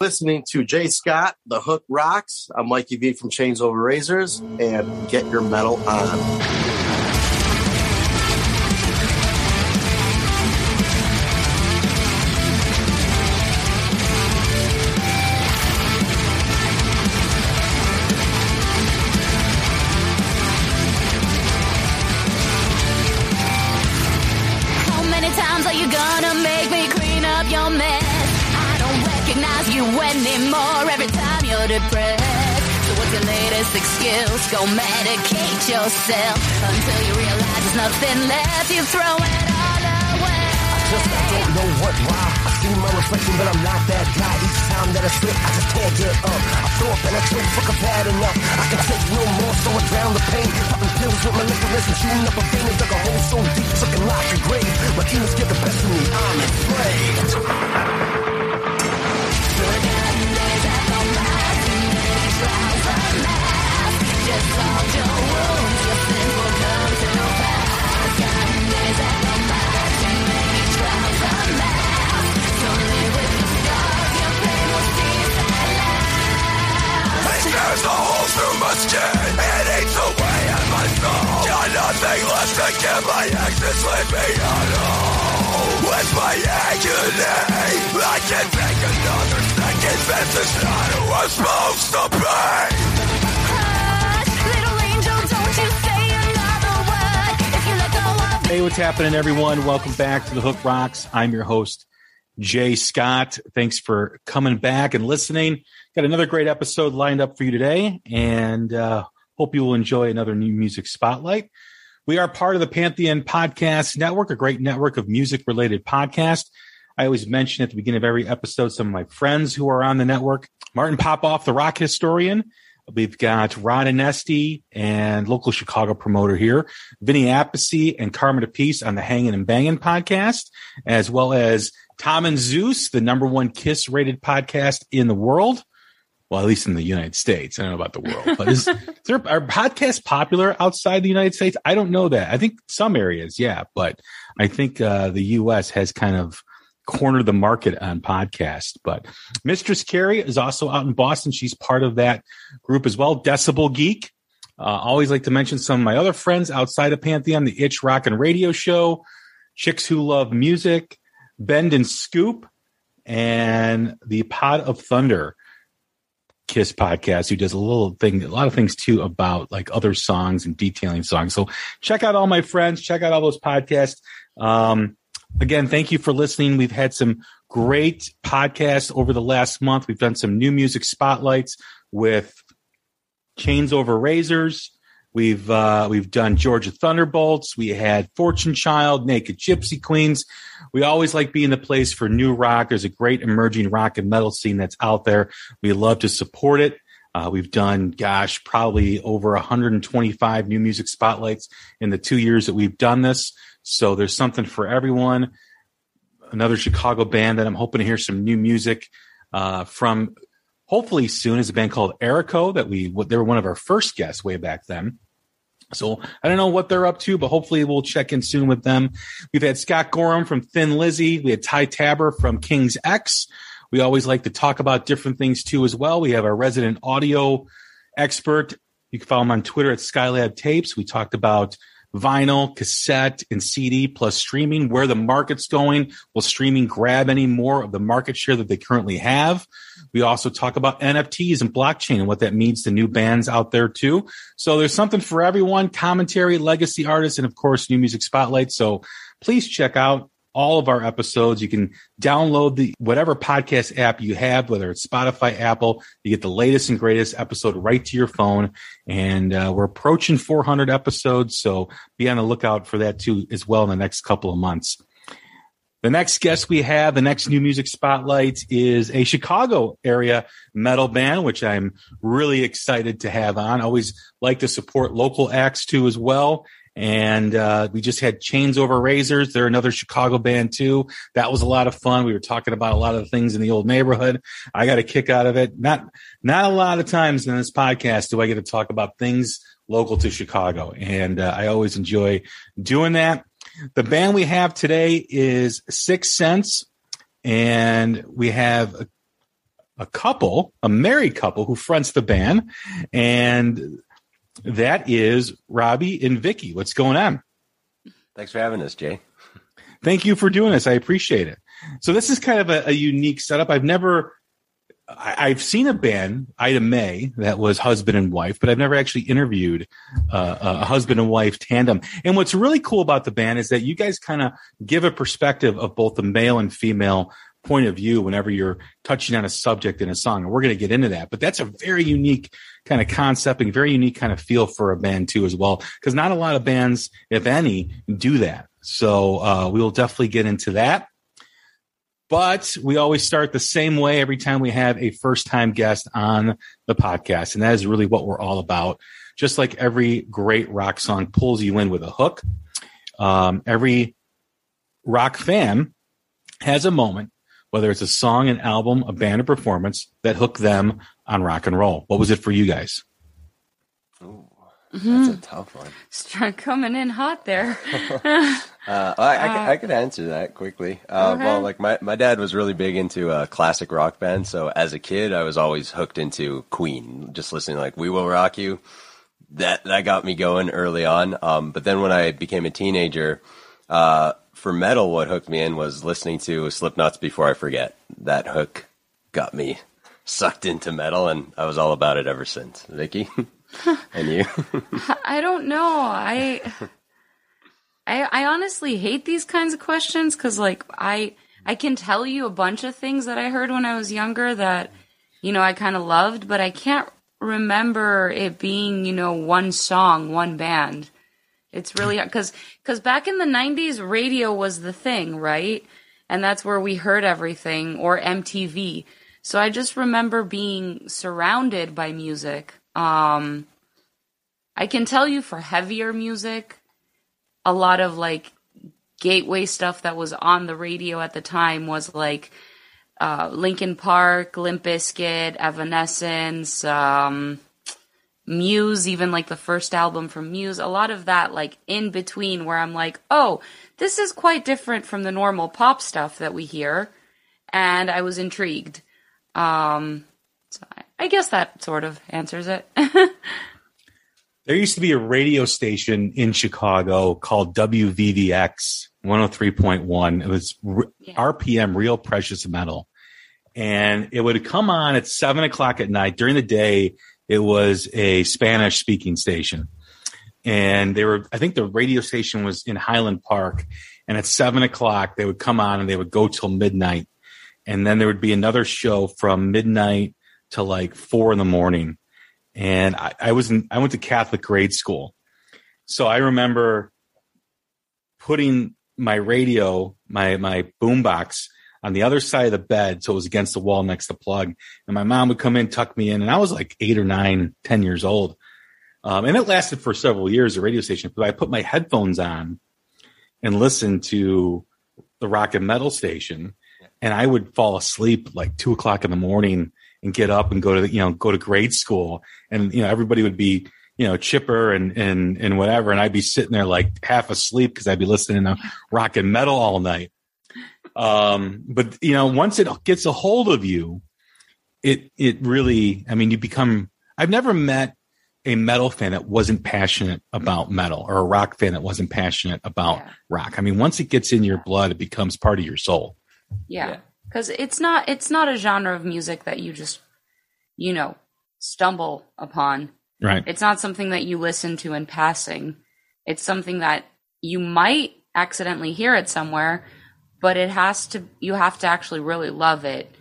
listening to Jay Scott, The Hook Rocks. I'm Mikey V from Chains Over Razors, and get your metal on. Latest excuse? Go medicate yourself until you realize there's nothing left. You throw it all away. I just I don't know what why. I see my reflection, but I'm not that guy. Each time that I slip, I just can't get up. I throw up and I choke, fuck I've had enough. I can take no more, so I drown the pain. Popping pills with my liquor and shooting up a vein. It's like a hole so deep, sucking like a grave. My demons get the best of me, I'm enslaved. There's a hole through my skin It eats away at my soul Got nothing left to give My me With my agony I can't take another second This is not who I'm supposed to be Hey, what's happening, everyone? Welcome back to the Hook Rocks. I'm your host, Jay Scott. Thanks for coming back and listening. Got another great episode lined up for you today, and uh, hope you will enjoy another new music spotlight. We are part of the Pantheon Podcast Network, a great network of music related podcasts. I always mention at the beginning of every episode some of my friends who are on the network. Martin Popoff, the rock historian. We've got Ron Anesti and local Chicago promoter here, Vinny Appice and Carmine Appice on the Hanging and Banging podcast, as well as Tom and Zeus, the number one Kiss rated podcast in the world. Well, at least in the United States. I don't know about the world, but is, is there, are podcasts popular outside the United States? I don't know that. I think some areas, yeah, but I think uh, the U.S. has kind of cornered the market on podcasts. But Mistress Carrie is also out in Boston. She's part of that group as well. Decibel Geek. Uh, always like to mention some of my other friends outside of Pantheon, the Itch Rock and Radio Show, Chicks Who Love Music, Bend and Scoop, and the Pod of Thunder Kiss podcast, who does a little thing, a lot of things too about like other songs and detailing songs. So check out all my friends, check out all those podcasts. Um, again, thank you for listening. We've had some great podcasts over the last month. We've done some new music spotlights with Chains Over Razors. We've uh, we've done Georgia Thunderbolts. We had Fortune Child, Naked Gypsy Queens. We always like being the place for new rock. There's a great emerging rock and metal scene that's out there. We love to support it. Uh, we've done, gosh, probably over 125 new music spotlights in the two years that we've done this. So there's something for everyone. Another Chicago band that I'm hoping to hear some new music uh, from hopefully soon is a band called Erico that we they were one of our first guests way back then. So I don't know what they're up to, but hopefully we'll check in soon with them. We've had Scott Gorham from Thin Lizzy. We had Ty Tabor from King's X. We always like to talk about different things too as well. We have our resident audio expert. You can follow him on Twitter at Skylab Tapes. We talked about vinyl, cassette, and CD plus streaming, where the market's going. Will streaming grab any more of the market share that they currently have? We also talk about NFTs and blockchain and what that means to new bands out there too. So there's something for everyone, commentary, legacy artists, and of course, new music spotlight. So please check out all of our episodes. You can download the whatever podcast app you have, whether it's Spotify, Apple. You get the latest and greatest episode right to your phone. And uh, we're approaching 400 episodes, so be on the lookout for that too as well in the next couple of months. The next guest we have, the next new music spotlight is a Chicago area metal band, which I'm really excited to have on. Always like to support local acts too as well. And uh, we just had Chains Over Razors. They're another Chicago band too. That was a lot of fun. We were talking about a lot of the things in the old neighborhood. I got a kick out of it. Not not a lot of times in this podcast do I get to talk about things local to Chicago, and uh, I always enjoy doing that. The band we have today is SickSense, and we have a a couple, a married couple who fronts the band, and that is Robbie and Vicky. What's going on? Thanks for having us, Jay. Thank you for doing this. I appreciate it. So this is kind of a, a unique setup. I've never, I, have seen a band, Ida Mae, that was husband and wife, but I've never actually interviewed uh, a husband and wife tandem. And what's really cool about the band is that you guys kind of give a perspective of both the male and female point of view whenever you're touching on a subject in a song. And we're going to get into that, but that's a very unique kind of concept and very unique kind of feel for a band too, as well. Cause not a lot of bands, if any, do that. So, uh, we will definitely get into that. But we always start the same way every time we have a first time guest on the podcast. And that is really what we're all about. Just like every great rock song pulls you in with a hook. Um, every rock fan has a moment whether it's a song, an album, a band, or performance that hooked them on rock and roll. What was it for you guys? Ooh, that's a tough one. Start coming in hot there. uh, I, I, could, I, could, answer that quickly. Uh, okay. Well, like my, my dad was really big into a classic rock band, so as a kid, I was always hooked into Queen, just listening like "We Will Rock You." That that got me going early on. Um, but then when I became a teenager, uh, for metal, what hooked me in was listening to Slipknot's Before I Forget. That hook got me sucked into metal, and I was all about it ever since. Vicky, and you? I don't know. I, I, I honestly hate these kinds of questions because, like, I I can tell you a bunch of things that I heard when I was younger that, you know, I kind of loved, but I can't remember it being, you know, one song, one band. It's really because because back in the '90s, radio was the thing, right? And that's where we heard everything, or MTV. So I just remember being surrounded by music. Um, I can tell you for heavier music, a lot of like gateway stuff that was on the radio at the time was like uh, Linkin Park, Limp Bizkit, Evanescence. Um, Muse, even like the first album from Muse, a lot of that like in between where I'm like, oh, this is quite different from the normal pop stuff that we hear. And I was intrigued. Um, so I, I guess that sort of answers it. there used to be a radio station in Chicago called WVVX 103.1. It was yeah. RPM, Real Precious Metal. And it would come on at seven o'clock at night during the day it was a Spanish speaking station. And they were, I think the radio station was in Highland Park. And at seven o'clock, they would come on and they would go till midnight. And then there would be another show from midnight to like four in the morning. And I, I was in, I went to Catholic grade school. So I remember putting my radio, my, my boombox on the other side of the bed. So it was against the wall next to plug. And my mom would come in, tuck me in. And I was like eight or nine, ten years old. Um, and it lasted for several years, the radio station. But I put my headphones on and listened to the rock and metal station. And I would fall asleep like two o'clock in the morning and get up and go to, the, you know, go to grade school. And, you know, everybody would be, you know, chipper and, and, and whatever. And I'd be sitting there like half asleep because I'd be listening to rock and metal all night. Um, but you know, once it gets a hold of you, it it really, I mean, you become. I've never met a metal fan that wasn't passionate about metal, or a rock fan that wasn't passionate about yeah. rock. I mean, once it gets in your blood, it becomes part of your soul. Yeah, because yeah. it's not it's not a genre of music that you just you know stumble upon. Right. It's not something that you listen to in passing. It's something that you might accidentally hear it somewhere, but it has to you have to actually really love it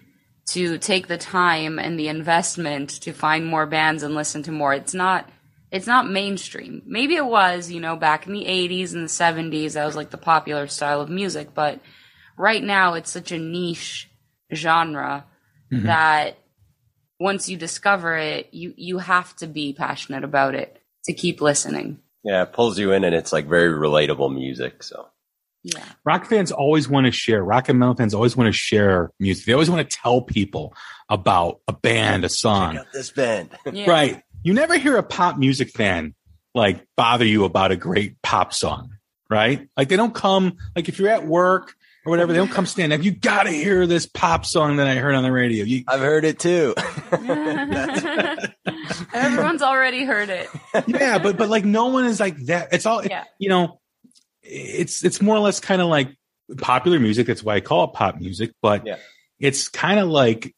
to take the time and the investment to find more bands and listen to more. It's not it's not mainstream. Maybe it was, you know, back in the 80s and the 70s that was like the popular style of music, but right now it's such a niche genre mm-hmm. that once you discover it, you you have to be passionate about it to keep listening. Yeah, it pulls you in and it's like very relatable music, so yeah. Rock fans always want to share. Rock and metal fans always want to share music. They always want to tell people about a band, a song. Check out this band. Yeah. Right. You never hear a pop music fan like bother you about a great pop song, right? Like they don't come like if you're at work or whatever. They don't come stand up. You got to hear this pop song that I heard on the radio. You, I've heard it too. Everyone's already heard it. yeah, but but like no one is like that. It's all Yeah. you know. It's it's more or less kind of like popular music. That's why I call it pop music. But Yeah. it's kind of like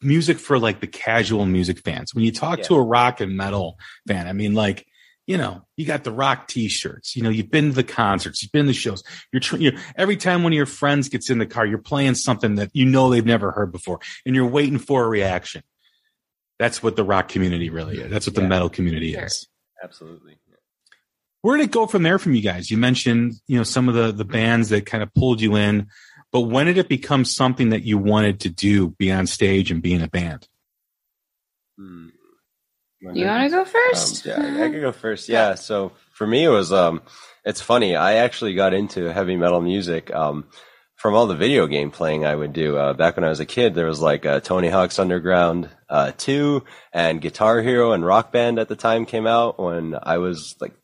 music for like the casual music fans. When you talk Yeah. to a rock and metal fan, I mean, like you know, you got the rock T-shirts. You know, you've been to the concerts, you've been to the shows. You're, tr- you every time one of your friends gets in the car, you're playing something that you know they've never heard before, and you're waiting for a reaction. That's what the rock community really is. That's what the metal community Sure. is. Absolutely. Where did it go from there from you guys? You mentioned, you know, some of the the bands that kind of pulled you in, but when did it become something that you wanted to do, be on stage and be in a band? Hmm. You want to go first? Um, yeah, I could go first. Yeah. So for me, it was, um, it's funny. I actually got into heavy metal music, um, from all the video game playing I would do. Uh, back when I was a kid, there was like, uh, Tony Hawk's Underground, uh, 2 and Guitar Hero and Rock Band at the time came out when I was like,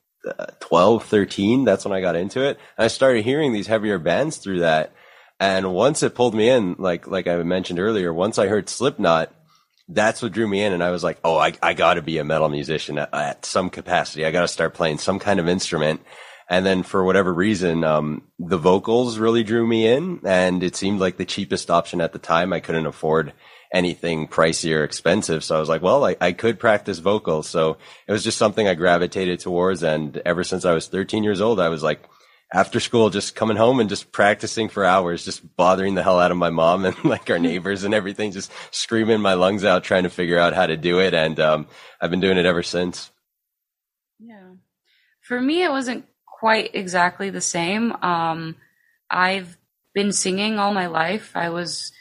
12, 13. That's when I got into it. And I started hearing these heavier bands through that. And once it pulled me in, like, like I mentioned earlier, once I heard Slipknot, that's what drew me in. And I was like, oh, I, I got to be a metal musician at, at some capacity. I got to start playing some kind of instrument. And then for whatever reason, um, the vocals really drew me in and it seemed like the cheapest option at the time. I couldn't afford anything pricey or expensive. So I was like, well, I, I could practice vocals. So it was just something I gravitated towards. And ever since I was 13 years old, I was like, after school, just coming home and just practicing for hours, just bothering the hell out of my mom and like our neighbors and everything, just screaming my lungs out, trying to figure out how to do it. And, um, I've been doing it ever since. Yeah. For me, it wasn't quite exactly the same. Um, I've been singing all my life. I was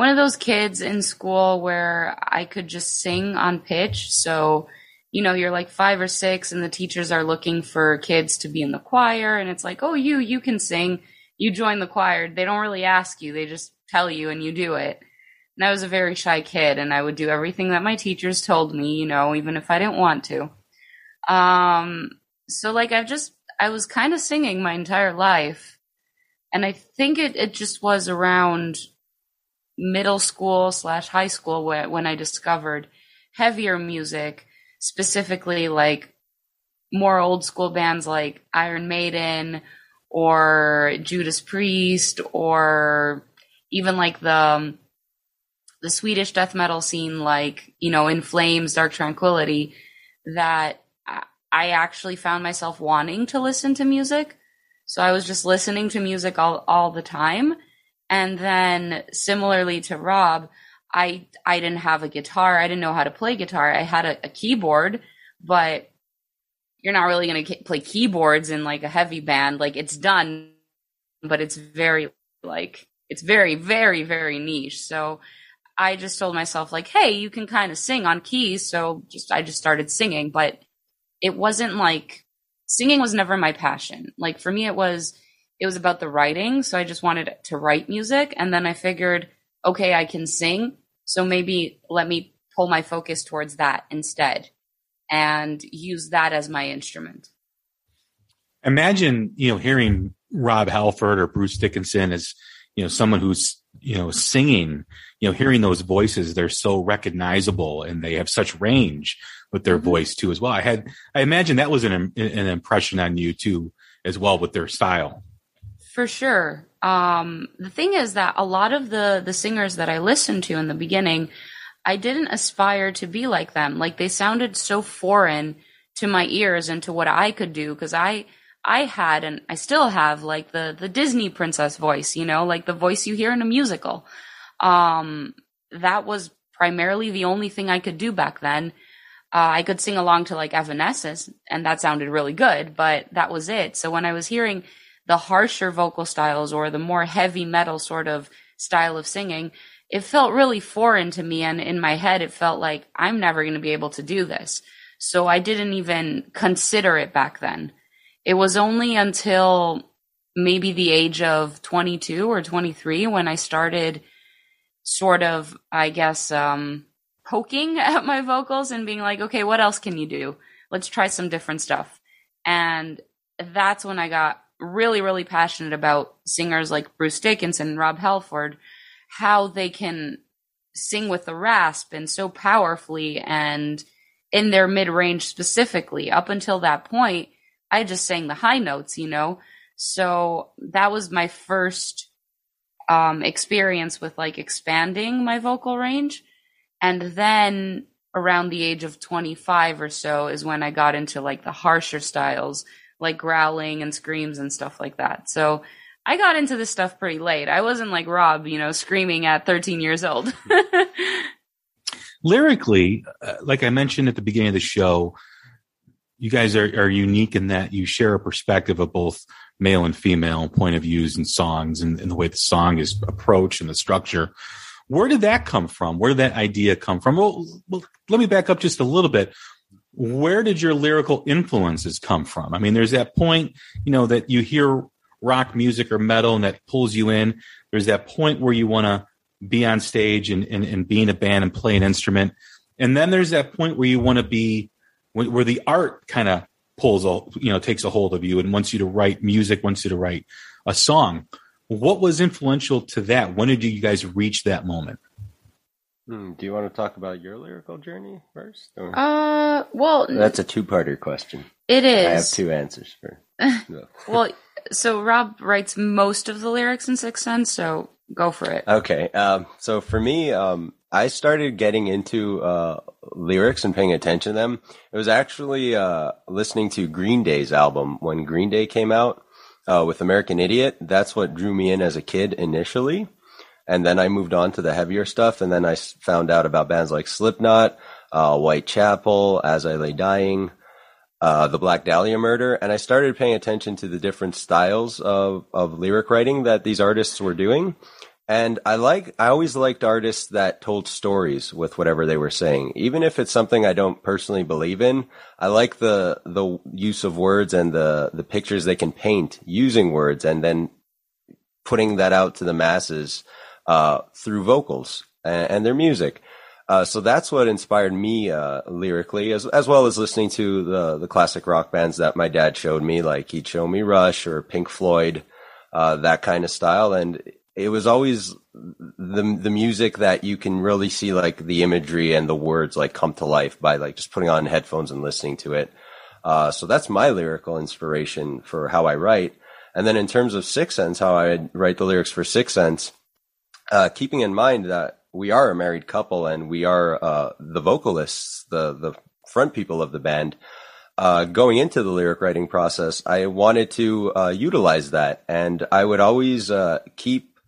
one of those kids in school where I could just sing on pitch. So, you know, you're like five or six and the teachers are looking for kids to be in the choir. And it's like, oh, you, you can sing. You join the choir. They don't really ask you. They just tell you and you do it. And I was a very shy kid and I would do everything that my teachers told me, you know, even if I didn't want to. Um, so like I've just, I was kind of singing my entire life. And I think it, it just was around middle school slash high school when, when I discovered heavier music, specifically like more old school bands like Iron Maiden or Judas Priest or even like the, um, the Swedish death metal scene, like, you know, In Flames, Dark Tranquillity, that I actually found myself wanting to listen to music. So I was just listening to music all, all the time. And then similarly to Rob, I, I didn't have a guitar. I didn't know how to play guitar. I had a, a keyboard, but you're not really going to play keyboards in like a heavy band. Like it's done, but it's very like, it's very, very, very niche. So I just told myself like, hey, you can kind of sing on keys. So just, I just started singing, but it wasn't like singing was never my passion. Like for me, it was, it was about the writing. So I just wanted to write music. And then I figured, okay, I can sing. So maybe let me pull my focus towards that instead and use that as my instrument. Imagine, you know, hearing Rob Halford or Bruce Dickinson as, you know, someone who's, you know, singing, you know, hearing those voices, they're so recognizable and they have such range with their mm-hmm. voice too as well. I had, I imagine that was an, an impression on you too as well with their style. For sure. Um, the thing is that a lot of the the singers that I listened to in the beginning, I didn't aspire to be like them. Like they sounded so foreign to my ears and to what I could do because I I had and I still have like the the Disney princess voice, you know, like the voice you hear in a musical. Um, that was primarily the only thing I could do back then. Uh, I could sing along to like Evanescence, and that sounded really good, but that was it. So when I was hearing the harsher vocal styles or the more heavy metal sort of style of singing, it felt really foreign to me. And in my head, it felt like I'm never going to be able to do this. So I didn't even consider it back then. It was only until maybe the age of 22 or 23 when I started sort of, I guess, um, poking at my vocals and being like, okay, what else can you do? Let's try some different stuff. And that's when I got really, really passionate about singers like Bruce Dickinson and Rob Halford, how they can sing with the rasp and so powerfully and in their mid range specifically. Up until that point, I just sang the high notes, you know? So that was my first um, experience with like expanding my vocal range. And then around the age of 25 or so is when I got into like the harsher styles, like growling and screams and stuff like that. So I got into this stuff pretty late. I wasn't like Rob, you know, screaming at 13 years old. Lyrically, uh, like I mentioned at the beginning of the show, you guys are, are unique in that you share a perspective of both male and female point of views and songs and, and the way the song is approached and the structure. Where did that come from? Where did that idea come from? Well, well, let me back up just a little bit. Where did your lyrical influences come from? I mean, there's that point, you know, that you hear rock music or metal and that pulls you in. There's that point where you want to be on stage and, and, and be in a band and play an instrument. And then there's that point where you want to be, where the art kind of pulls a you know takes a hold of you and wants you to write music wants you to write a song what was influential to that when did you guys reach that moment hmm, do you want to talk about your lyrical journey first or? uh well that's a two-parter question it is i have two answers for well so rob writes most of the lyrics in SickSense so go for it okay um, so for me um, I started getting into uh, lyrics and paying attention to them. It was actually uh, listening to Green Day's album when Green Day came out uh, with American Idiot. That's what drew me in as a kid initially. And then I moved on to the heavier stuff. And then I found out about bands like Slipknot, uh, Whitechapel, As I Lay Dying, uh, the Black Dahlia Murder. And I started paying attention to the different styles of, of lyric writing that these artists were doing. And I like, I always liked artists that told stories with whatever they were saying. Even if it's something I don't personally believe in, I like the, the use of words and the, the pictures they can paint using words and then putting that out to the masses, uh, through vocals and, and their music. Uh, so that's what inspired me, uh, lyrically, as, as well as listening to the, the classic rock bands that my dad showed me, like he'd show me Rush or Pink Floyd, uh, that kind of style. And it was always the the music that you can really see like the imagery and the words like come to life by like just putting on headphones and listening to it. Uh, so that's my lyrical inspiration for how I write. And then in terms of SickSense, how I write the lyrics for SickSense, uh, keeping in mind that we are a married couple and we are uh, the vocalists, the the front people of the band. Uh, going into the lyric writing process, I wanted to uh, utilize that, and I would always uh, keep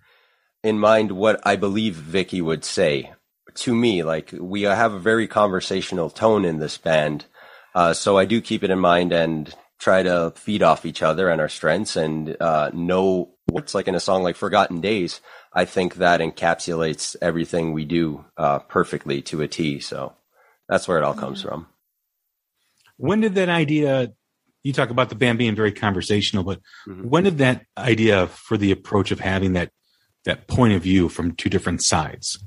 in mind what I believe Vicky would say to me. Like we have a very conversational tone in this band, uh, so I do keep it in mind and try to feed off each other and our strengths and uh, know what's like in a song like Forgotten Days. I think that encapsulates everything we do uh, perfectly to a T. So that's where it all comes from. When did that idea? You talk about the band being very conversational, but mm-hmm. when did that idea for the approach of having that that point of view from two different sides?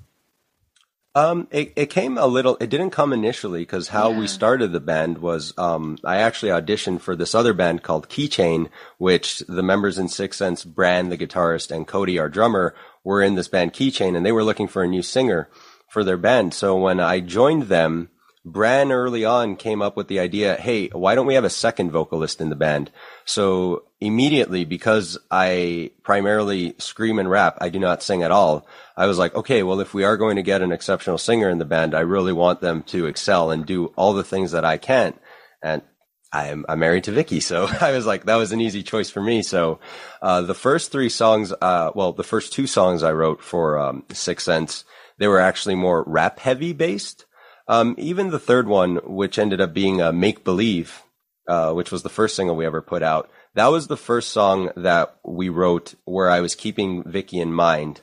Um, it, it came a little, it didn't come initially because how yeah. we started the band was, um, I actually auditioned for this other band called Keychain, which the members in SickSense, Brand, the guitarist, and Cody, our drummer, were in this band Keychain and they were looking for a new singer for their band. So when I joined them, Bran early on came up with the idea, hey, why don't we have a second vocalist in the band? So immediately, because I primarily scream and rap, I do not sing at all. I was like, okay, well, if we are going to get an exceptional singer in the band, I really want them to excel and do all the things that I can't. And I'm, I'm married to Vicky, so I was like, that was an easy choice for me. So, uh, the first three songs, uh, well, the first two songs I wrote for, um, SickSense, they were actually more rap heavy based. Um, even the third one, which ended up being a Make Believe, uh, which was the first single we ever put out, that was the first song that we wrote where I was keeping Vicky in mind.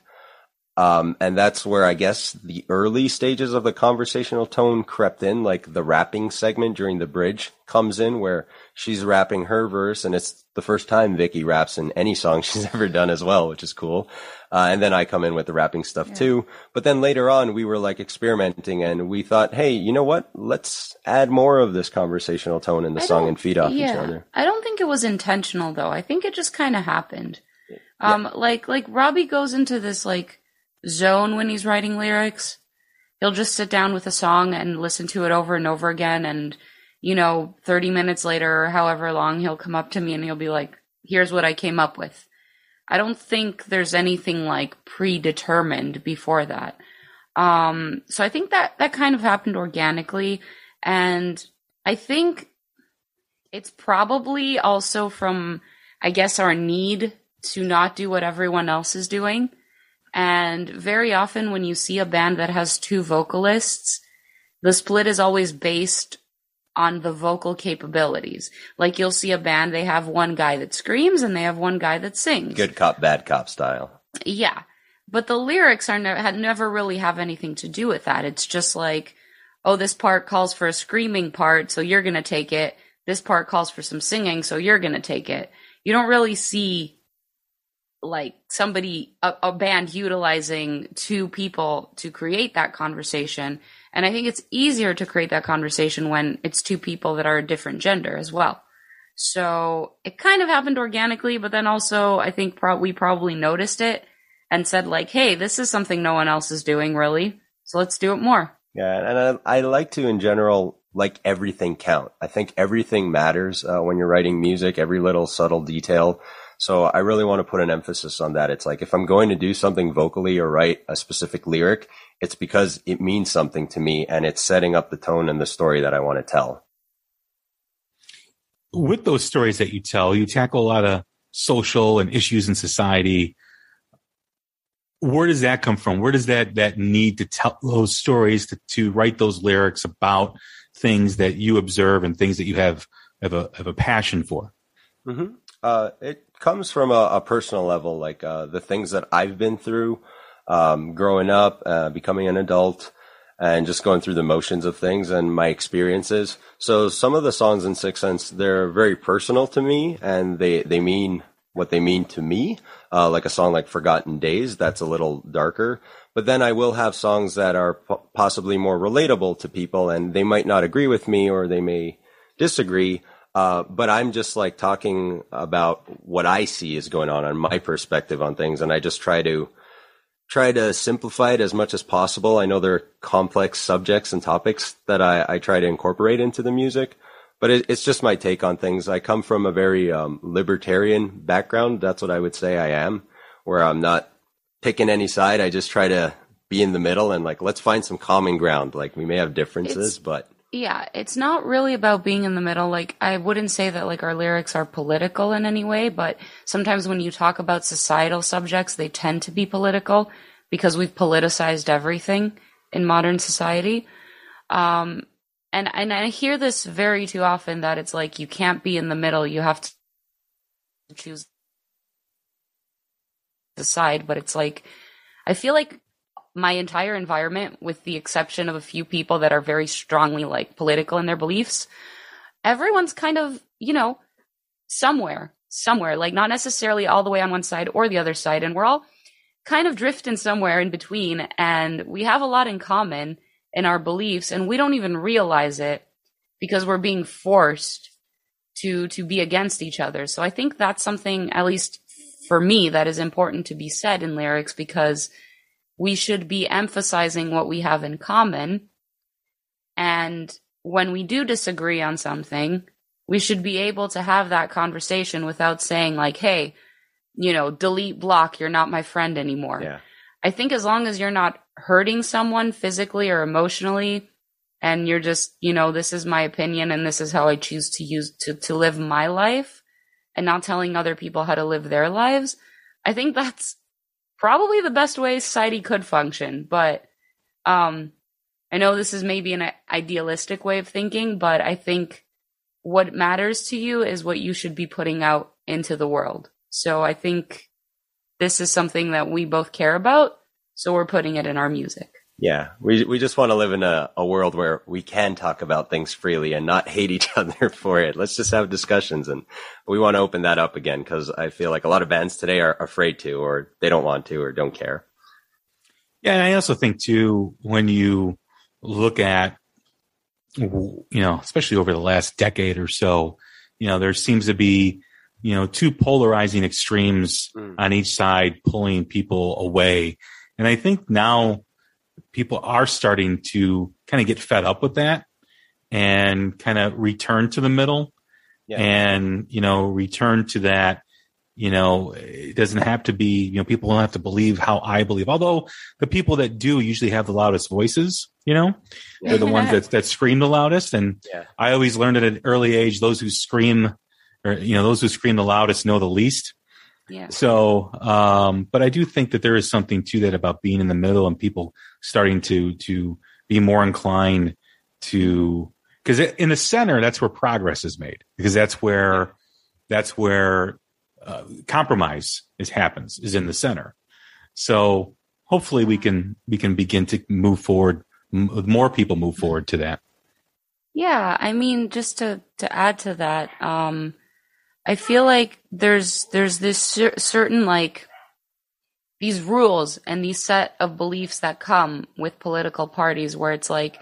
Um, and that's where I guess the early stages of the conversational tone crept in, like the rapping segment during the bridge comes in where she's rapping her verse and it's the first time Vicky raps in any song she's ever done as well, which is cool. Uh, and then I come in with the rapping stuff yeah. too. But then later on, we were like experimenting and we thought, hey, you know what? Let's add more of this conversational tone in the I song and feed off yeah, each other. I don't think it was intentional though. I think it just kind of happened. Um, yeah. like, like Robbie goes into this like zone when he's writing lyrics. He'll just sit down with a song and listen to it over and over again. And, you know, 30 minutes later or however long, he'll come up to me and he'll be like, here's what I came up with. I don't think there's anything like predetermined before that. Um, so I think that that kind of happened organically. And I think it's probably also from, I guess, our need to not do what everyone else is doing. And very often when you see a band that has two vocalists, the split is always based on the vocal capabilities. Like you'll see a band, they have one guy that screams and they have one guy that sings. Good cop, bad cop style. Yeah. But the lyrics are ne- never really have anything to do with that. It's just like, oh, this part calls for a screaming part, so you're going to take it. This part calls for some singing, so you're going to take it. You don't really see like somebody a, a, band utilizing two people to create that conversation and i think it's easier to create that conversation when it's two people that are a different gender as well. So it kind of happened organically but then also i think pro- we probably noticed it and said like hey this is something no one else is doing really so let's do it more. Yeah and i, I like to in general like everything count. I think everything matters uh, when you're writing music every little subtle detail. So I really want to put an emphasis on that. It's like if I'm going to do something vocally or write a specific lyric, it's because it means something to me and it's setting up the tone and the story that I want to tell. With those stories that you tell, you tackle a lot of social and issues in society. Where does that come from? Where does that that need to tell those stories to, to write those lyrics about things that you observe and things that you have have a have a passion for? Mm-hmm. Uh, it comes from a, a personal level, like uh, the things that I've been through um, growing up, uh, becoming an adult, and just going through the motions of things and my experiences. So some of the songs in SickSense, they're very personal to me, and they they mean what they mean to me. Uh, like a song like Forgotten Days, that's a little darker. But then I will have songs that are possibly more relatable to people, and they might not agree with me or they may disagree. Uh, but I'm just like talking about what I see is going on on my perspective on things, and I just try to try to simplify it as much as possible. I know there are complex subjects and topics that I, I try to incorporate into the music, but it, it's just my take on things. I come from a very um, libertarian background. That's what I would say I am, where I'm not picking any side. I just try to be in the middle and like let's find some common ground. Like we may have differences, it's, but yeah, it's not really about being in the middle. Like, I wouldn't say that like our lyrics are political in any way, but sometimes when you talk about societal subjects, they tend to be political because we've politicized everything in modern society. Um, and, and I hear this very too often that it's like you can't be in the middle. You have to choose the side, but it's like, I feel like my entire environment, with the exception of a few people that are very strongly like political in their beliefs, everyone's kind of, you know, somewhere, somewhere, like not necessarily all the way on one side or the other side. And we're all kind of drifting somewhere in between. And we have a lot in common in our beliefs, and we don't even realize it because we're being forced to to be against each other. So I think that's something, at least for me, that is important to be said in lyrics because we should be emphasizing what we have in common. And when we do disagree on something, we should be able to have that conversation without saying, like, hey, you know, delete block, you're not my friend anymore. Yeah. I think as long as you're not hurting someone physically or emotionally, and you're just, you know, this is my opinion and this is how I choose to use to, to live my life and not telling other people how to live their lives, I think that's probably the best way society could function. But um, I know this is maybe an idealistic way of thinking, but I think what matters to you is what you should be putting out into the world. So I think this is something that we both care about. So we're putting it in our music. Yeah, we we just want to live in a, a world where we can talk about things freely and not hate each other for it. Let's just have discussions, and we want to open that up again because I feel like a lot of bands today are afraid to, or they don't want to, or don't care. Yeah, and I also think too when you look at you know, especially over the last decade or so, you know, there seems to be you know two polarizing extremes mm. on each side pulling people away, and I think now people are starting to kind of get fed up with that and kind of return to the middle yeah. and you know return to that you know it doesn't have to be you know people don't have to believe how i believe although the people that do usually have the loudest voices you know yeah. they're the ones that that scream the loudest and yeah. i always learned at an early age those who scream or you know those who scream the loudest know the least yeah. So, um, but I do think that there is something to that about being in the middle and people starting to to be more inclined to because in the center that's where progress is made because that's where that's where uh, compromise is happens is in the center. So hopefully we can we can begin to move forward. M- more people move forward to that. Yeah, I mean, just to to add to that, um, I feel like there's there's this cer- certain like these rules and these set of beliefs that come with political parties where it's like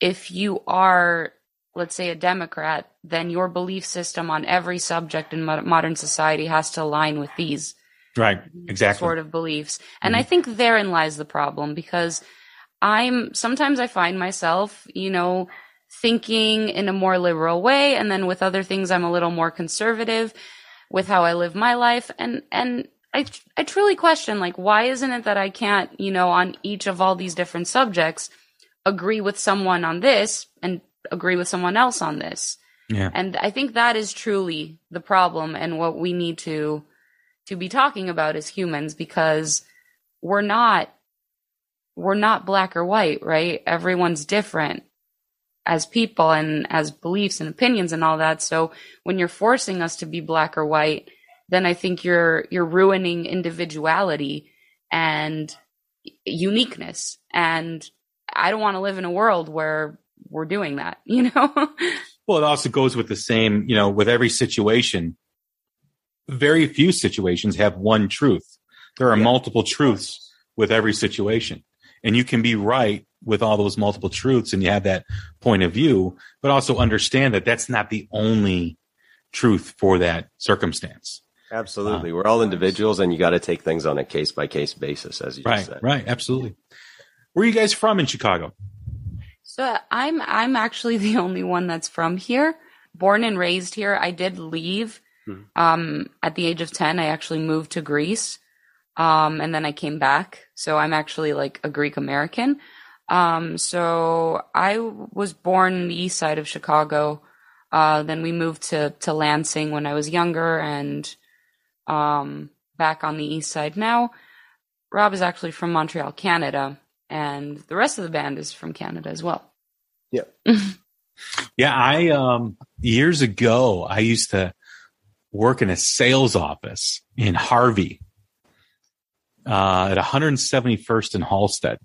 if you are let's say a democrat then your belief system on every subject in modern society has to align with these right. Exactly. sort of beliefs. And mm-hmm. i think therein lies the problem because i'm sometimes i find myself you know thinking in a more liberal way and then with other things I'm a little more conservative with how I live my life and and I I truly question like why isn't it that I can't, you know, on each of all these different subjects agree with someone on this and agree with someone else on this. Yeah. And I think that is truly the problem and what we need to to be talking about as humans because we're not we're not black or white, right? Everyone's different as people and as beliefs and opinions and all that. So when you're forcing us to be black or white, then I think you're you're ruining individuality and uniqueness. And I don't want to live in a world where we're doing that, you know? well, it also goes with the same, you know, with every situation. Very few situations have one truth. There are yeah. multiple truths with every situation. And you can be right with all those multiple truths and you have that point of view, but also understand that that's not the only truth for that circumstance. Absolutely. Uh, We're all individuals and you got to take things on a case by case basis, as you right, said. Right. Absolutely. Where are you guys from in Chicago? So I'm, I'm actually the only one that's from here, born and raised here. I did leave, hmm. um, at the age of 10. I actually moved to Greece. Um, and then I came back. So I'm actually like a Greek American. Um, so I was born in the east side of Chicago. Uh, then we moved to, to Lansing when I was younger and, um, back on the east side now. Rob is actually from Montreal, Canada, and the rest of the band is from Canada as well. Yeah. yeah. I, um, years ago, I used to work in a sales office in Harvey, uh, at 171st and Halsted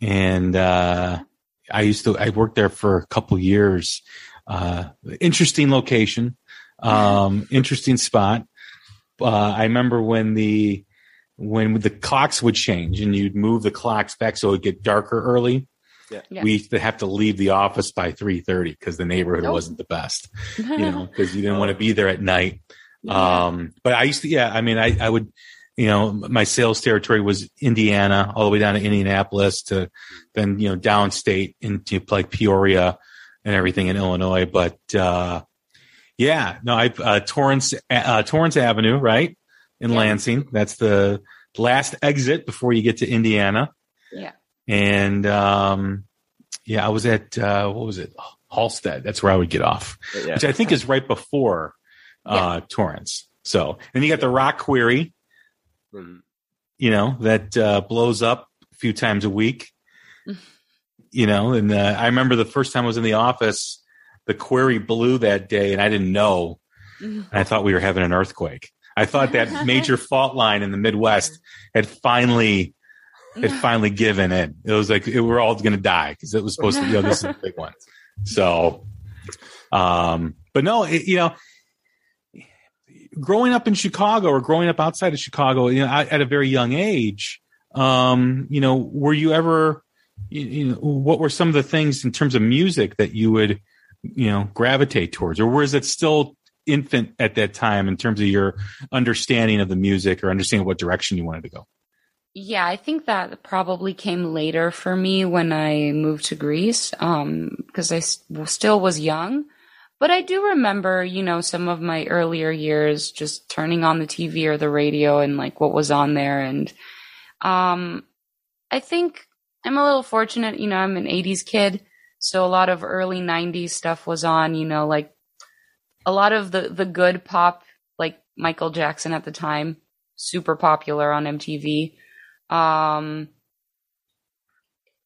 and uh, I used to I worked there for a couple years. Uh, interesting location, um, interesting spot. Uh, I remember when the when the clocks would change and you'd move the clocks back so it'd get darker early. Yeah. Yeah. We used to have to leave the office by three thirty because the neighborhood nope. wasn't the best, you know, because you didn't want to be there at night. Yeah. Um, but I used to, yeah, I mean, I, I would, you know, my sales territory was Indiana, all the way down to Indianapolis to then, you know, downstate into like Peoria and everything in Illinois. But, uh, yeah, no, I, uh, Torrance, uh, Torrance Avenue, right? In yeah. Lansing. That's the last exit before you get to Indiana. Yeah. And, um, yeah, I was at, uh, what was it? Halsted? That's where I would get off, yeah. which I think is right before, uh, yeah. Torrance. So, and you got the Rock Quarry. You know, that uh, blows up a few times a week. you know, and uh, I remember the first time I was in the office, the quarry blew that day, and I didn't know. Mm-hmm. I thought we were having an earthquake. I thought that major fault line in the Midwest had finally had finally given in. It was like it, we're all going to die because it was supposed to. You know, this is a big one. So, um, but no, it, you know, growing up in Chicago or growing up outside of Chicago, you know, at a very young age, um, you know, were you ever, you, you know, what were some of the things in terms of music that you would, you know, gravitate towards, or was it still infant at that time in terms of your understanding of the music or understanding what direction you wanted to go? Yeah, I think that probably came later for me when I moved to Greece, um, because I s- still was young. But I do remember, you know, some of my earlier years just turning on the TV or the radio and like what was on there. And, um, I think I'm a little fortunate, you know, I'm an 80s kid. So a lot of early 90s stuff was on, you know, like a lot of the, the good pop, like Michael Jackson at the time, super popular on MTV. Um,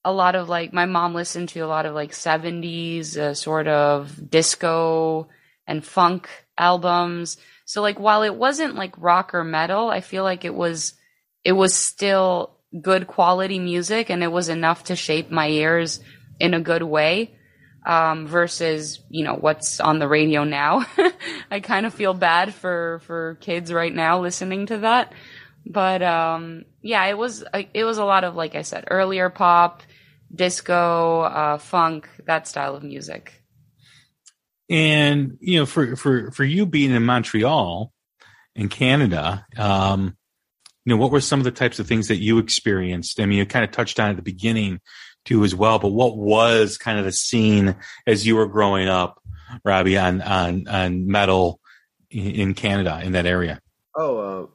a lot of like my mom listened to a lot of like 70s uh, sort of disco and funk albums. So like while it wasn't like rock or metal, I feel like it was it was still good quality music and it was enough to shape my ears in a good way. Um, versus, you know, what's on the radio now. I kind of feel bad for, for kids right now listening to that. But, um, yeah, it was, it was a lot of, like I said, earlier pop, disco, uh, funk, that style of music. And you know, for for for you being in Montreal, in Canada, um, you know, what were some of the types of things that you experienced? I mean, you kind of touched on at the beginning too as well, but what was kind of the scene as you were growing up, Robbie, on on on metal in Canada in that area? Oh, uh,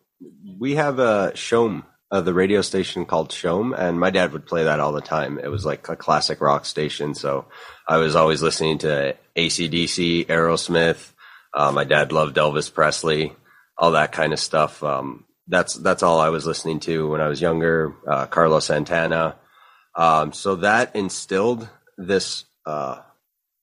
we have a CHOM, uh, the radio station called CHOM, and my dad would play that all the time. It was like a classic rock station, so I was always listening to ACDC, Aerosmith. Uh, my dad loved Elvis Presley, all that kind of stuff. Um, that's that's all I was listening to when I was younger. Uh, Carlos Santana. Um, so that instilled this uh,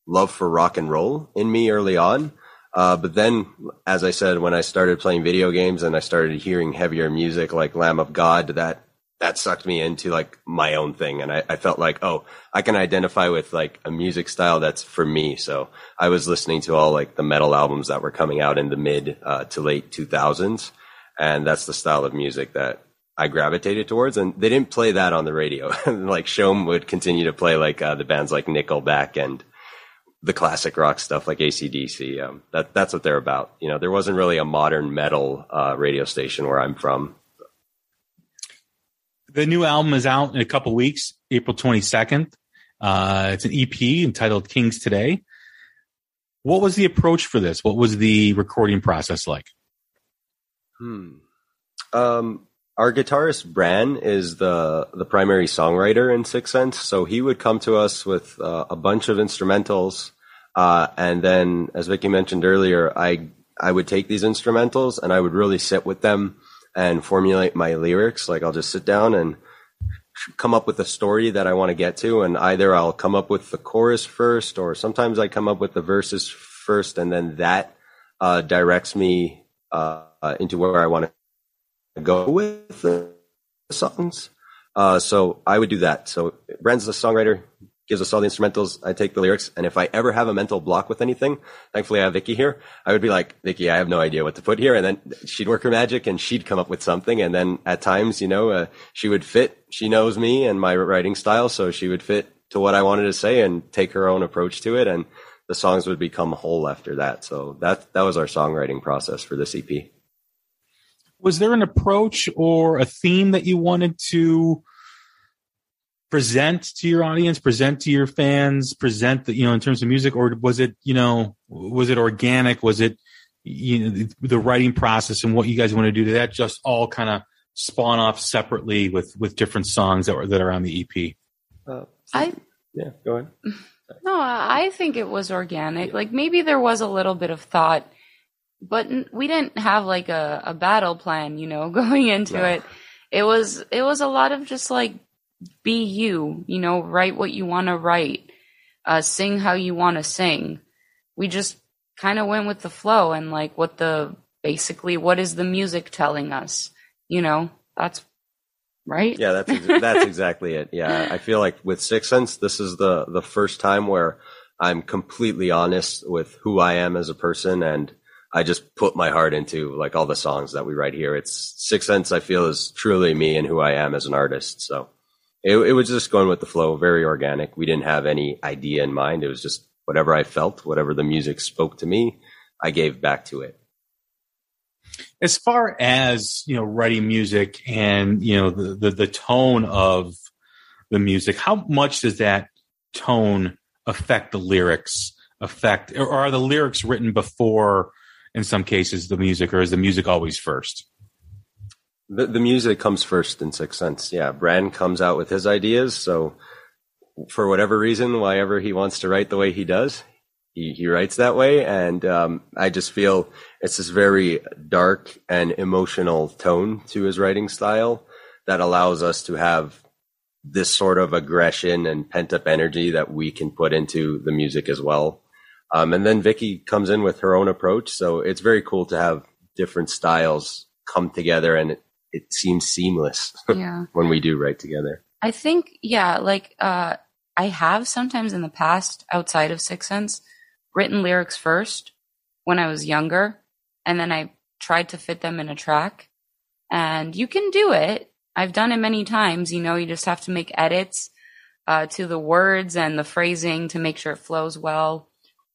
love for rock and roll in me early on. Uh, but then, as I said, when I started playing video games and I started hearing heavier music like Lamb of God, that that sucked me into like my own thing, and I, I felt like, oh, I can identify with like a music style that's for me. So I was listening to all like the metal albums that were coming out in the mid uh, to late two thousands, and that's the style of music that I gravitated towards. And they didn't play that on the radio. like CHOM would continue to play like uh, the bands like Nickelback and the classic rock stuff like ACDC. Um, that that's what they're about. You know, there wasn't really a modern metal uh, radio station where I'm from. The new album is out in a couple weeks, April twenty second. Uh, it's an EP entitled "Kings Today." What was the approach for this? What was the recording process like? Hmm. Um, our guitarist Bran is the the primary songwriter in SickSense, so he would come to us with uh, a bunch of instrumentals, uh, and then, as Vicky mentioned earlier, I I would take these instrumentals and I would really sit with them and formulate my lyrics. Like I'll just sit down and come up with a story that I want to get to, and either I'll come up with the chorus first, or sometimes I come up with the verses first, and then that uh, directs me uh, into where I want to go with the songs. Uh, so I would do that. So Brand's the songwriter, gives us all the instrumentals. I take the lyrics, and if I ever have a mental block with anything, thankfully I have Vicky here. I would be like, Vicky, I have no idea what to put here, and then she'd work her magic, and she'd come up with something. And then at times, you know, uh, she would fit. She knows me and my writing style, so she would fit to what I wanted to say and take her own approach to it, and the songs would become whole after that. So that that was our songwriting process for this EP was there an approach or a theme that you wanted to present to your audience present to your fans present the, you know in terms of music or was it you know was it organic? Was it you know the, the writing process and what you guys want to do? Did that just all kind of spawn off separately with with different songs that were that are on the ep uh, I yeah go ahead. No I think it was organic. Like maybe there was a little bit of thought but we didn't have like a, a battle plan, you know, going into no. it. It was it was a lot of just like be you, you know, write what you want to write, uh, sing how you want to sing. We just kind of went with the flow and like what the basically what is the music telling us, you know? That's right? Yeah, that's ex- that's exactly it. Yeah, I feel like with SickSense, this is the the first time where I'm completely honest with who I am as a person, and I just put my heart into like all the songs that we write here. It's SickSense. I feel is truly me and who I am as an artist. So it, it was just going with the flow, very organic. We didn't have any idea in mind. It was just whatever I felt, whatever the music spoke to me, I gave back to it. As far as you know, writing music and you know the the, the tone of the music, how much does that tone affect the lyrics? Affect or are the lyrics written before? In some cases, the music, or is the music always first? The, the music comes first in SickSense. Yeah, Brand comes out with his ideas. So, for whatever reason, why ever he wants to write the way he does, he, he writes that way. And um, I just feel it's this very dark and emotional tone to his writing style that allows us to have this sort of aggression and pent up energy that we can put into the music as well. Um, and then Vicky comes in with her own approach. So it's very cool to have different styles come together and it, it seems seamless Yeah. when we do write together. I think, yeah, like, uh, I have sometimes in the past, outside of SickSense, written lyrics first when I was younger, and then I tried to fit them in a track. And you can do it. I've done it many times. You know, you just have to make edits uh, to the words and the phrasing to make sure it flows well.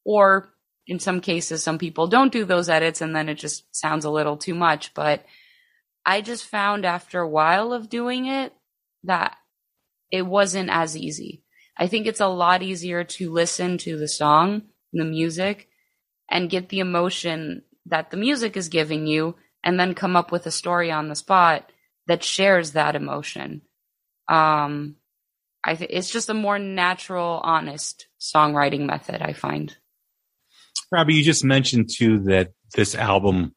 Or in some cases, some people don't do those edits and then it just sounds a little too much. But I just found after a while of doing it that it wasn't as easy. I think it's a lot easier to listen to the song, the music, and get the emotion that the music is giving you, and then come up with a story on the spot that shares that emotion. Um, I th- it's just a more natural, honest songwriting method. I find. Robbie, you just mentioned too that this album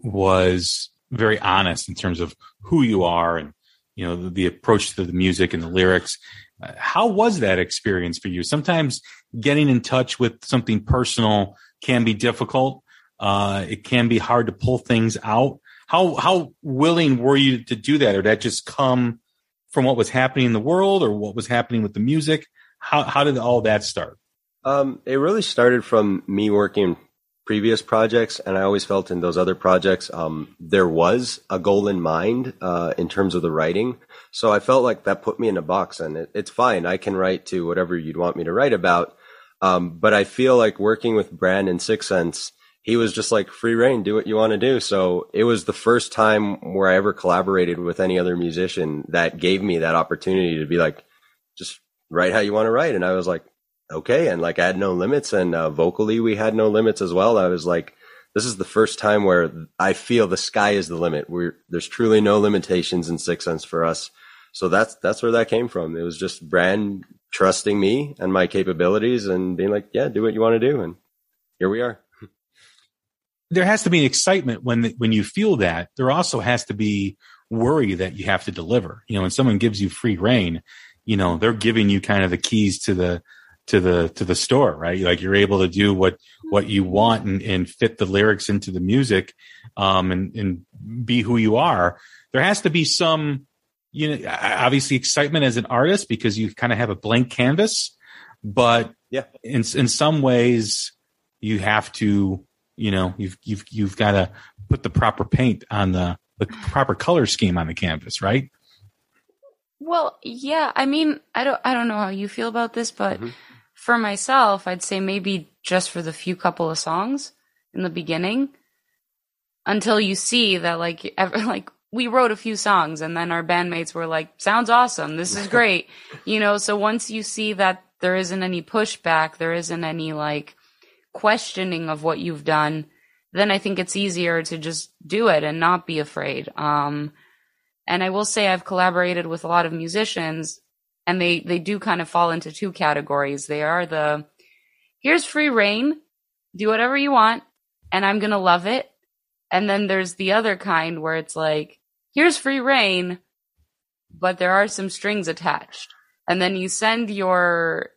was very honest in terms of who you are and you know the, the approach to the music and the lyrics. Uh, how was that experience for you? Sometimes getting in touch with something personal can be difficult. Uh, it can be hard to pull things out. How how willing were you to do that, or that just come from what was happening in the world, or what was happening with the music? How how did all that start? Um, it really started from me working previous projects, and I always felt in those other projects um, there was a goal in mind uh, in terms of the writing. So I felt like that put me in a box, and it, it's fine. I can write to whatever you'd want me to write about. Um, but I feel like working with Brand and SickSense, he was just like free reign, do what you want to do. So it was the first time where I ever collaborated with any other musician that gave me that opportunity to be like, just write how you want to write. And I was like, okay. And like I had no limits and uh, vocally we had no limits as well. I was like, this is the first time where I feel the sky is the limit. We're, there's truly no limitations in SickSense for us. So that's, that's where that came from. It was just brand trusting me and my capabilities and being like, yeah, do what you want to do. And here we are. there has to be an excitement when when you feel that. There also has to be worry that you have to deliver. You know, when someone gives you free reign, you know they're giving you kind of the keys to the to the to the store, right? Like you're able to do what what you want and, and fit the lyrics into the music, um, and and be who you are. There has to be some, you know, obviously excitement as an artist because you kind of have a blank canvas, but Yeah. in in some ways you have to you know you've you've you've got to put the proper paint on the the proper color scheme on the canvas right Well, yeah. I mean, I don't, I don't know how you feel about this, but for myself, I'd say maybe just for the few couple of songs in the beginning, until you see that, like, ever, like we wrote a few songs, and then our bandmates were like, "Sounds awesome. This is great," you know. So once you see that there isn't any pushback, there isn't any like questioning of what you've done, then I think it's easier to just do it and not be afraid. Um, and I will say I've collaborated with a lot of musicians and they, they do kind of fall into two categories. They are the, here's free reign, do whatever you want, and I'm to love it. And then there's the other kind where it's like, here's free reign, but there are some strings attached. And then you send your,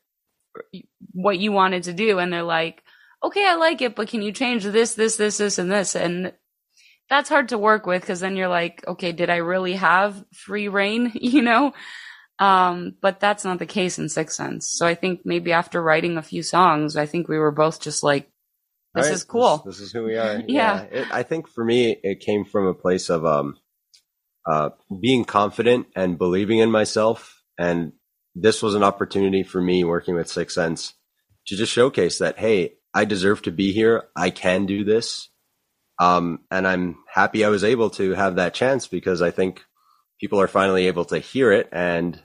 what you wanted to do and they're like, okay, I like it, but can you change this, this, this, this, and this? And that's hard to work with because then you're like, okay, did I really have free reign? You know? Um, but that's not the case in SickSense. So I think maybe after writing a few songs, I think we were both just like, this Right, is cool. This, this is who we are. Yeah. It, I think for me, it came from a place of um, uh, being confident and believing in myself. And this was an opportunity for me working with SickSense to just showcase that, hey, I deserve to be here. I can do this. Um, and I'm happy I was able to have that chance because I think people are finally able to hear it. And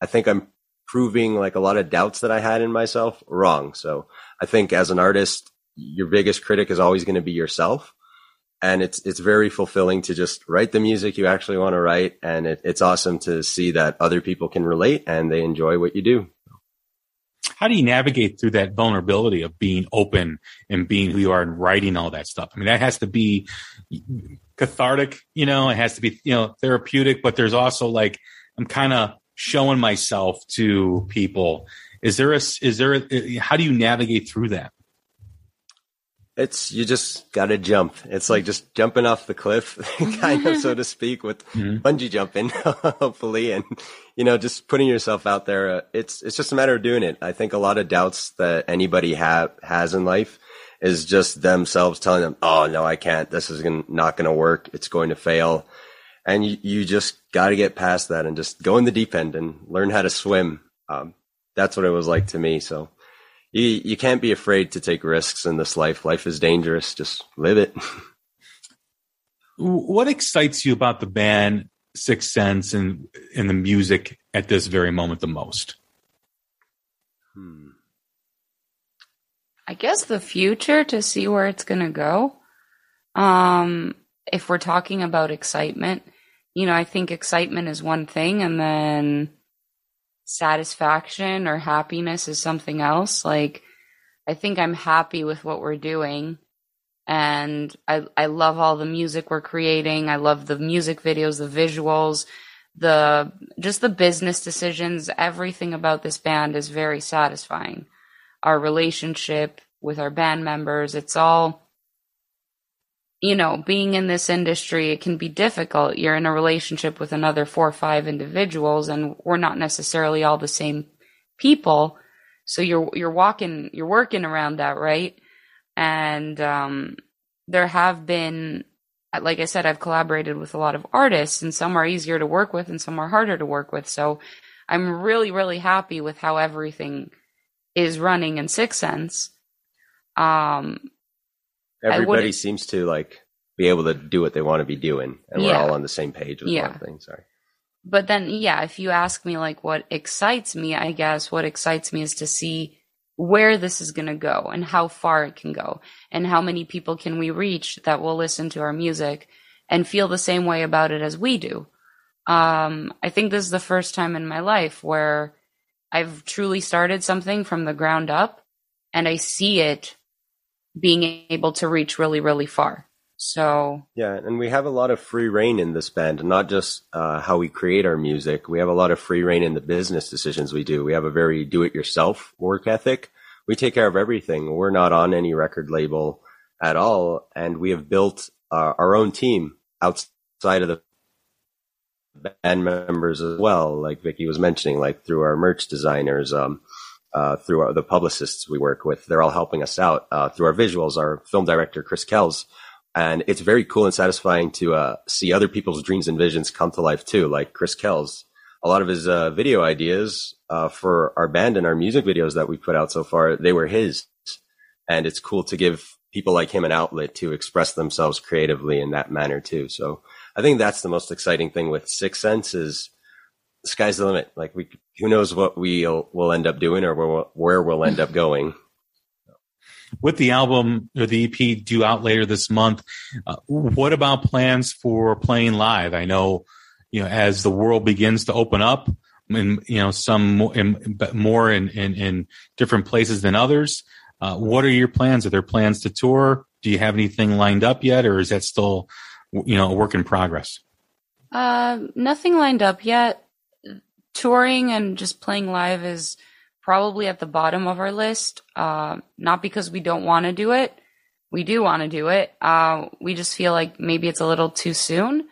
I think I'm proving like a lot of doubts that I had in myself wrong. So I think as an artist, your biggest critic is always going to be yourself. And it's, it's very fulfilling to just write the music you actually want to write. And it, it's awesome to see that other people can relate and they enjoy what you do. How do you navigate through that vulnerability of being open and being who you are and writing all that stuff? I mean, that has to be cathartic, you know, it has to be, you know, therapeutic, but there's also like, I'm kind of showing myself to people. Is there a, is there a, how do you navigate through that? It's, you just got to jump. It's like just jumping off the cliff, kind of, so to speak, with Mhm. bungee jumping, hopefully. And, you know, just putting yourself out there. Uh, it's, it's just a matter of doing it. I think a lot of doubts that anybody have, has in life is just themselves telling them, Oh, no, I can't. This is gonna, not going to work. It's going to fail. And you, you just got to get past that and just go in the deep end and learn how to swim. Um, that's what it was like to me. So you, you can't be afraid to take risks in this life. Life is dangerous. Just live it. What excites you about the band SickSense and, and the music at this very moment the most? Hmm. I guess the future to see where it's going to go. Um, if we're talking about excitement, you know, I think excitement is one thing and then satisfaction or happiness is something else. Like, I think I'm happy with what we're doing. And I, I love all the music we're creating. I love the music videos, the visuals, the, just the business decisions. Everything about this band is very satisfying our relationship with our band members. It's all, you know, being in this industry, it can be difficult. You're in a relationship with another four or five individuals, and we're not necessarily all the same people. So you're you're walking, you're working around that, right? And um, there have been, like I said, I've collaborated with a lot of artists, and some are easier to work with, and some are harder to work with. So I'm really, really happy with how everything is running in SickSense. Um, Everybody seems to like be able to do what they want to be doing, and Yeah. we're all on the same page with Yeah. one thing. Sorry. but then, yeah, if you ask me like what excites me, I guess what excites me is to see where this is going to go and how far it can go and how many people can we reach that will listen to our music and feel the same way about it as we do. Um, I think this is the first time in my life where I've truly started something from the ground up and I see it being able to reach really, really far. So Yeah, and we have a lot of free reign in this band, not just uh, how we create our music. We have a lot of free reign in the business decisions we do. We have a very do-it-yourself work ethic. We take care of everything. We're not on any record label at all, and we have built uh, our own team outside of the band members as well. Like Vicky was mentioning, like through our merch designers, um, uh, through our, the publicists we work with, they're all helping us out. Uh, through our visuals, our film director Chris Kells and it's very cool and satisfying to uh, see other people's dreams and visions come to life too. Like Chris Kells, a lot of his uh, video ideas uh, for our band and our music videos that we put out so far, they were his, and it's cool to give people like him an outlet to express themselves creatively in that manner too. So I think that's the most exciting thing with SickSense is the sky's the limit. Like we, who knows what we'll will end up doing or where, where we'll end up going. with the album or the EP due out later this month, uh, what about plans for playing live? I know, you know, as the world begins to open up, and you know, some more in, more in, in in different places than others. Uh, what are your plans? Are there plans to tour? Do you have anything lined up yet, or is that still, you know, a work in progress? Uh, nothing lined up yet. Touring and just playing live is probably at the bottom of our list. Uh, not because we don't want to do it. we do want to do it. Uh, we just feel like maybe it's a little too soon.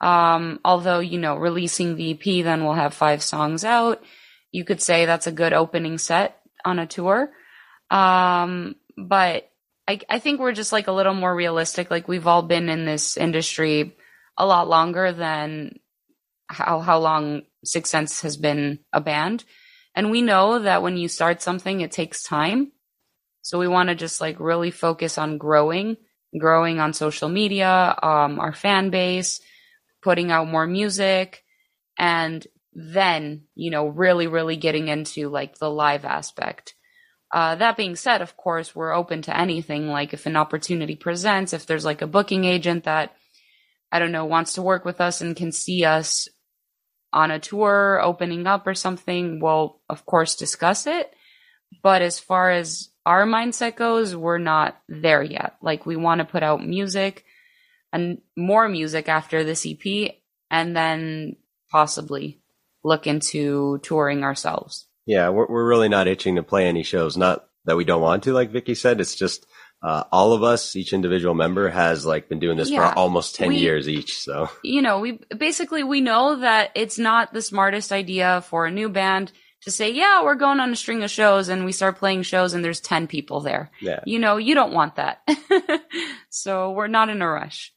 Um, although, you know, releasing the EP, then we'll have five songs out. You could say that's a good opening set on a tour. Um, but I, I think we're just like a little more realistic. Like we've all been in this industry a lot longer than how, how long SickSense has been a band. And we know that when you start something, it takes time. So we want to just like really focus on growing, growing on social media, um, our fan base, putting out more music, and then, you know, really, really getting into like the live aspect. Uh, that being said, of course, we're open to anything. Like if an opportunity presents, if there's like a booking agent that, I don't know, wants to work with us and can see us on a tour opening up or something, we'll of course discuss it. But as far as our mindset goes, we're not there yet. Like we want to put out music and more music after this EP and then possibly look into touring ourselves. Yeah, we're, we're really not itching to play any shows. Not that we don't want to, like Vicky said. It's just uh, all of us, each individual member, has like been doing this Yeah. for almost ten We- years each. So you know, we basically we know that it's not the smartest idea for a new band to say, "Yeah, we're going on a string of shows," and we start playing shows, and there's ten people there. yeah, You know, you don't want that. so we're not in a rush.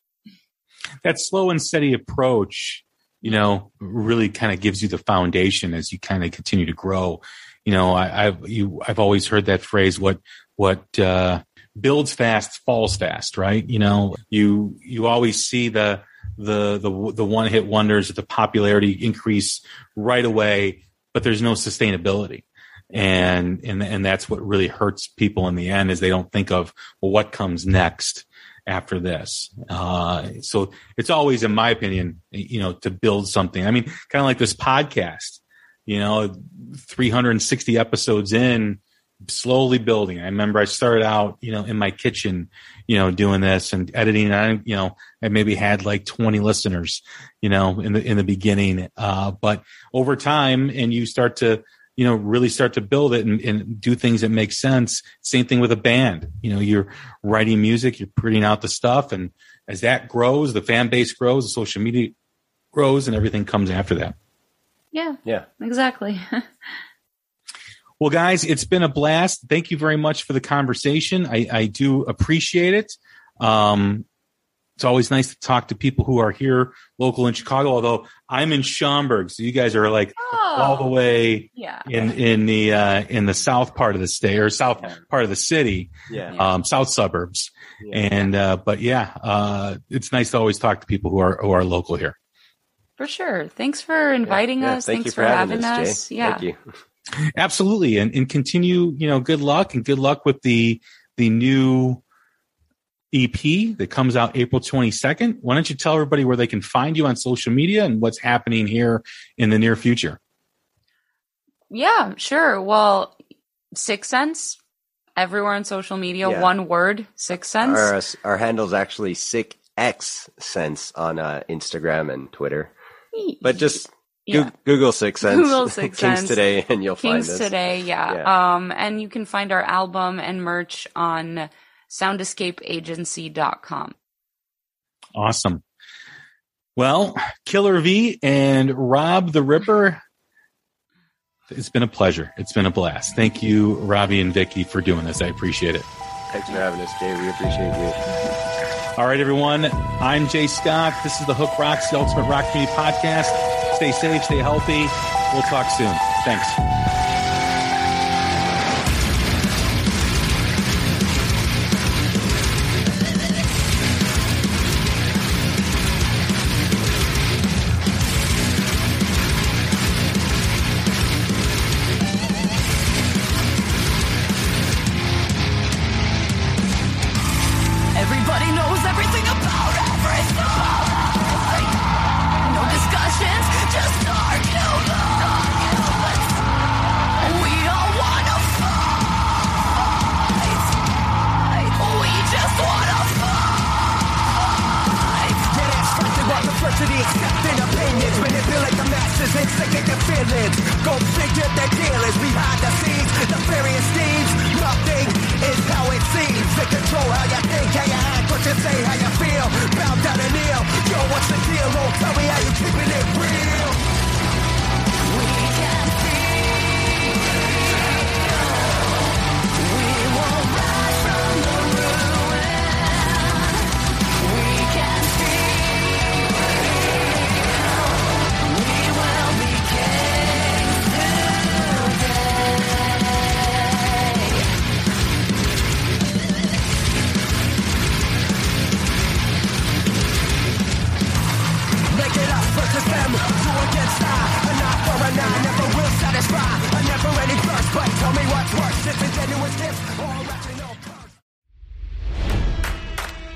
that slow and steady approach, you know, really kind of gives you the foundation as you kind of continue to grow. You know, I, I've you I've always heard that phrase. What what uh, builds fast falls fast, right? You know, you you always see the the the the one hit wonders, the popularity increase right away, but there's no sustainability. And and and that's what really hurts people in the end is they don't think of well what comes next after this. Uh, so it's always, in my opinion, you know, to build something. I mean, kind of like this podcast, you know, 360 episodes in, slowly building. I remember I started out, you know, in my kitchen, you know, doing this and editing. I, you know, I maybe had like 20 listeners, you know, in the, in the beginning. Uh, but over time and you start to, you know, really start to build it and, and do things that make sense. Same thing with a band. You know, you're writing music, you're putting out the stuff. And as that grows, the fan base grows, the social media grows and everything comes after that. Yeah, yeah. exactly. Well, guys, it's been a blast. Thank you very much for the conversation. I, I do appreciate it. Um, it's always nice to talk to people who are here local in Chicago, although I'm in Schaumburg. So you guys are like all the way yeah. in, in the, uh, in the south part of the state or south part of the city, Yeah. um, south suburbs. Yeah. And, uh, but yeah, uh, it's nice to always talk to people who are, who are local here. For sure. Thanks for inviting Yeah, us. Thank Thanks you for, having, us, us. Jay. Yeah. Thank you. Absolutely. And, and continue, you know, good luck and good luck with the, the new EP that comes out April 22nd. Why don't you tell everybody where they can find you on social media and what's happening here in the near future? Yeah, sure. Well, SickSense, everywhere on social media, Yeah. one word, SickSense. Our uh, our handle's actually sick x sense on uh, Instagram and Twitter. But just Yeah. Google SickSense, Google Six Kings Sense. Today, and you'll Kings find us. today, yeah. Yeah. Um, and you can find our album and merch on soundescapeagency.com. Awesome. Well, Killer V and Rob the Ripper, it's been a pleasure. It's been a blast. Thank you, Robbie and Vicky, for doing this. I appreciate it. Thanks for having us, Jay. We appreciate you. All right, everyone. I'm Jay Scott. This is the Hook Rocks, the Ultimate Rock Community Podcast. Stay safe, stay healthy. We'll talk soon. Thanks.